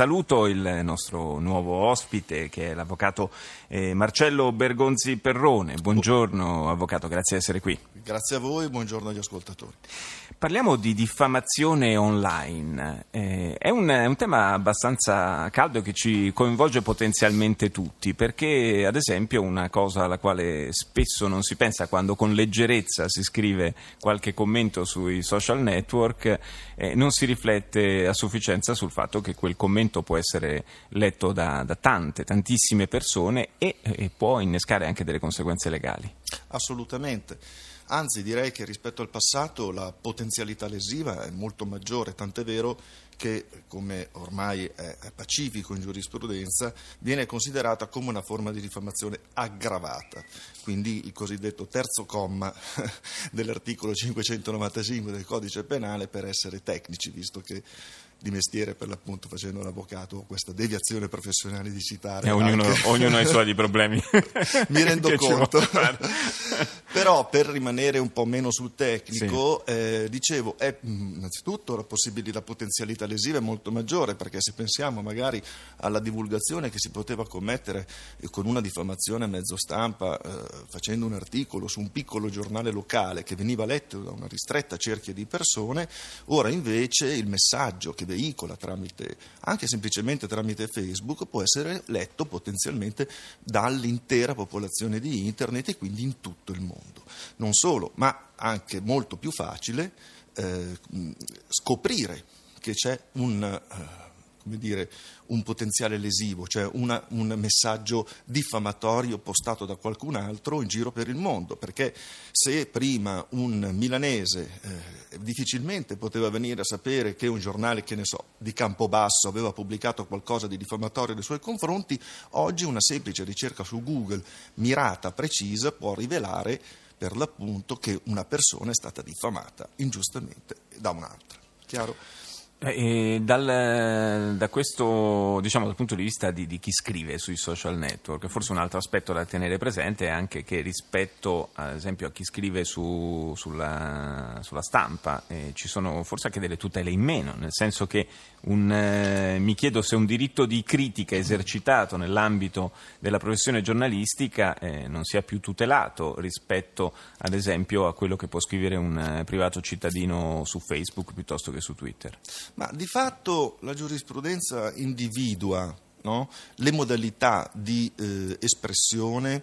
saluto il nostro nuovo ospite che è l'avvocato eh, Marcello Bergonzi Perrone. Buongiorno avvocato, grazie di essere qui. Grazie a voi, buongiorno agli ascoltatori. Parliamo di diffamazione online. Eh, è, un, è, un, tema abbastanza caldo che ci coinvolge potenzialmente tutti, perché ad esempio una cosa alla quale spesso non si pensa quando con leggerezza si scrive qualche commento sui social network, eh, non si riflette a sufficienza sul fatto che quel commento può essere letto da, da tante, tantissime persone e, e può innescare anche delle conseguenze legali. Assolutamente. Anzi, direi che rispetto al passato la potenzialità lesiva è molto maggiore, tant'è vero che, come ormai è pacifico in giurisprudenza, viene considerata come una forma di diffamazione aggravata. Quindi il cosiddetto terzo comma dell'articolo 595 del codice penale per essere tecnici, visto che di mestiere per l'appunto facendo l'avvocato questa deviazione professionale di citare. E ognuno, ognuno ha i suoi problemi. Mi rendo conto. Però per rimanere un po' meno sul tecnico, sì. eh, dicevo, è innanzitutto la la potenzialità lesiva è molto maggiore, perché se pensiamo magari alla divulgazione che si poteva commettere con una diffamazione a mezzo stampa, eh, facendo un articolo su un piccolo giornale locale che veniva letto da una ristretta cerchia di persone, ora invece il messaggio che veicola tramite, anche semplicemente tramite Facebook, può essere letto potenzialmente dall'intera popolazione di Internet e quindi in tutto il mondo. Non solo, ma anche molto più facile eh, scoprire che c'è un... Eh, dire, un potenziale lesivo, cioè una, un messaggio diffamatorio postato da qualcun altro in giro per il mondo, perché se prima un milanese eh, difficilmente poteva venire a sapere che un giornale, che ne so, di Campobasso aveva pubblicato qualcosa di diffamatorio nei suoi confronti, oggi una semplice ricerca su Google, mirata, precisa, può rivelare per l'appunto che una persona è stata diffamata ingiustamente da un'altra. Chiaro? Eh, dal, da questo, diciamo, dal punto di vista di, di, chi scrive sui social network, forse un altro aspetto da tenere presente è anche che rispetto, ad esempio, a chi scrive su, sulla, sulla, stampa, eh, ci sono forse anche delle tutele in meno, nel senso che un, eh, mi chiedo se un diritto di critica esercitato nell'ambito della professione giornalistica eh, non sia più tutelato rispetto, ad esempio, a quello che può scrivere un eh, privato cittadino su Facebook piuttosto che su Twitter. Ma di fatto la giurisprudenza individua No? le modalità di eh, espressione,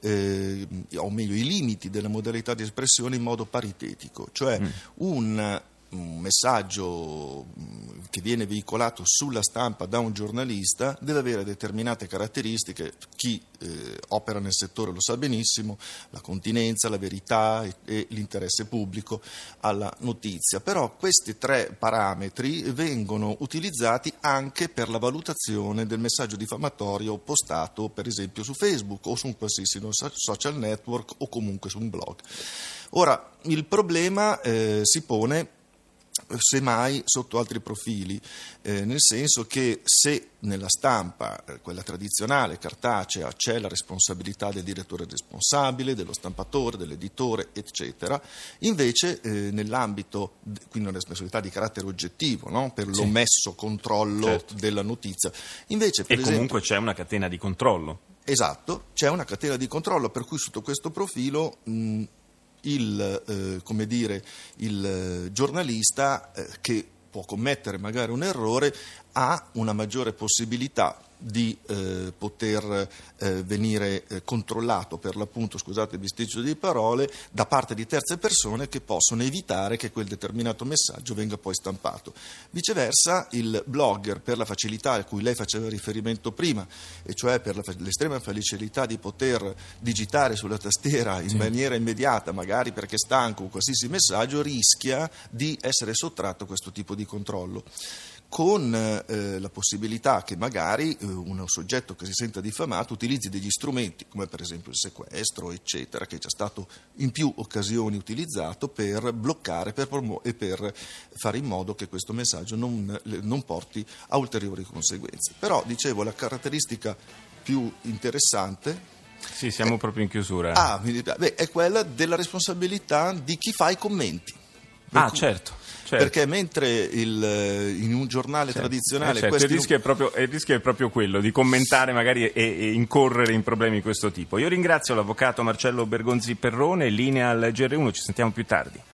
eh, o meglio i limiti della modalità di espressione in modo paritetico, cioè mm. un un messaggio mm, che viene veicolato sulla stampa da un giornalista deve avere determinate caratteristiche, chi eh, opera nel settore lo sa benissimo, la continenza, la verità e, e, l'interesse pubblico alla notizia, però questi tre parametri vengono utilizzati anche per la valutazione del messaggio diffamatorio postato per esempio su Facebook o su un qualsiasi social network o comunque su un blog. Ora, il problema eh, si pone semmai sotto altri profili, eh, nel senso che se nella stampa, eh, quella tradizionale, cartacea, c'è la responsabilità del direttore responsabile, dello stampatore, dell'editore, eccetera, invece eh, nell'ambito, quindi una responsabilità di carattere oggettivo, no? per sì. l'omesso controllo certo. della notizia. Invece, e esempio, comunque c'è una catena di controllo. Esatto, c'è una catena di controllo, per cui sotto questo profilo mh, il, eh, dire, il eh, giornalista eh, che può commettere magari un errore ha una maggiore possibilità di eh, poter eh, venire eh, controllato per l'appunto, scusate il bisticcio di parole, da parte di terze persone che possono evitare che quel determinato messaggio venga poi stampato. Viceversa, il blogger, per la facilità a cui lei faceva riferimento prima, e cioè per la, l'estrema facilità di poter digitare sulla tastiera in sì. maniera immediata, magari perché è stanco qualsiasi messaggio, rischia di essere sottratto a questo tipo di controllo con eh, la possibilità che magari eh, un soggetto che si senta diffamato utilizzi degli strumenti, come per esempio il sequestro, eccetera, che è già stato in più occasioni utilizzato per bloccare per promu- e per fare in modo che questo messaggio non, non porti a ulteriori conseguenze. Però, dicevo, la caratteristica più interessante sì, siamo è, proprio in chiusura. Ah, beh, è quella della responsabilità di chi fa i commenti. Ah, certo. Certo. Perché mentre il, in un giornale certo. tradizionale... Eh certo. il, rischio proprio, il, rischio è proprio, quello, di commentare magari e, e, incorrere in problemi di questo tipo. Io ringrazio l'avvocato Marcello Bergonzi Perrone, linea al GR1, ci sentiamo più tardi.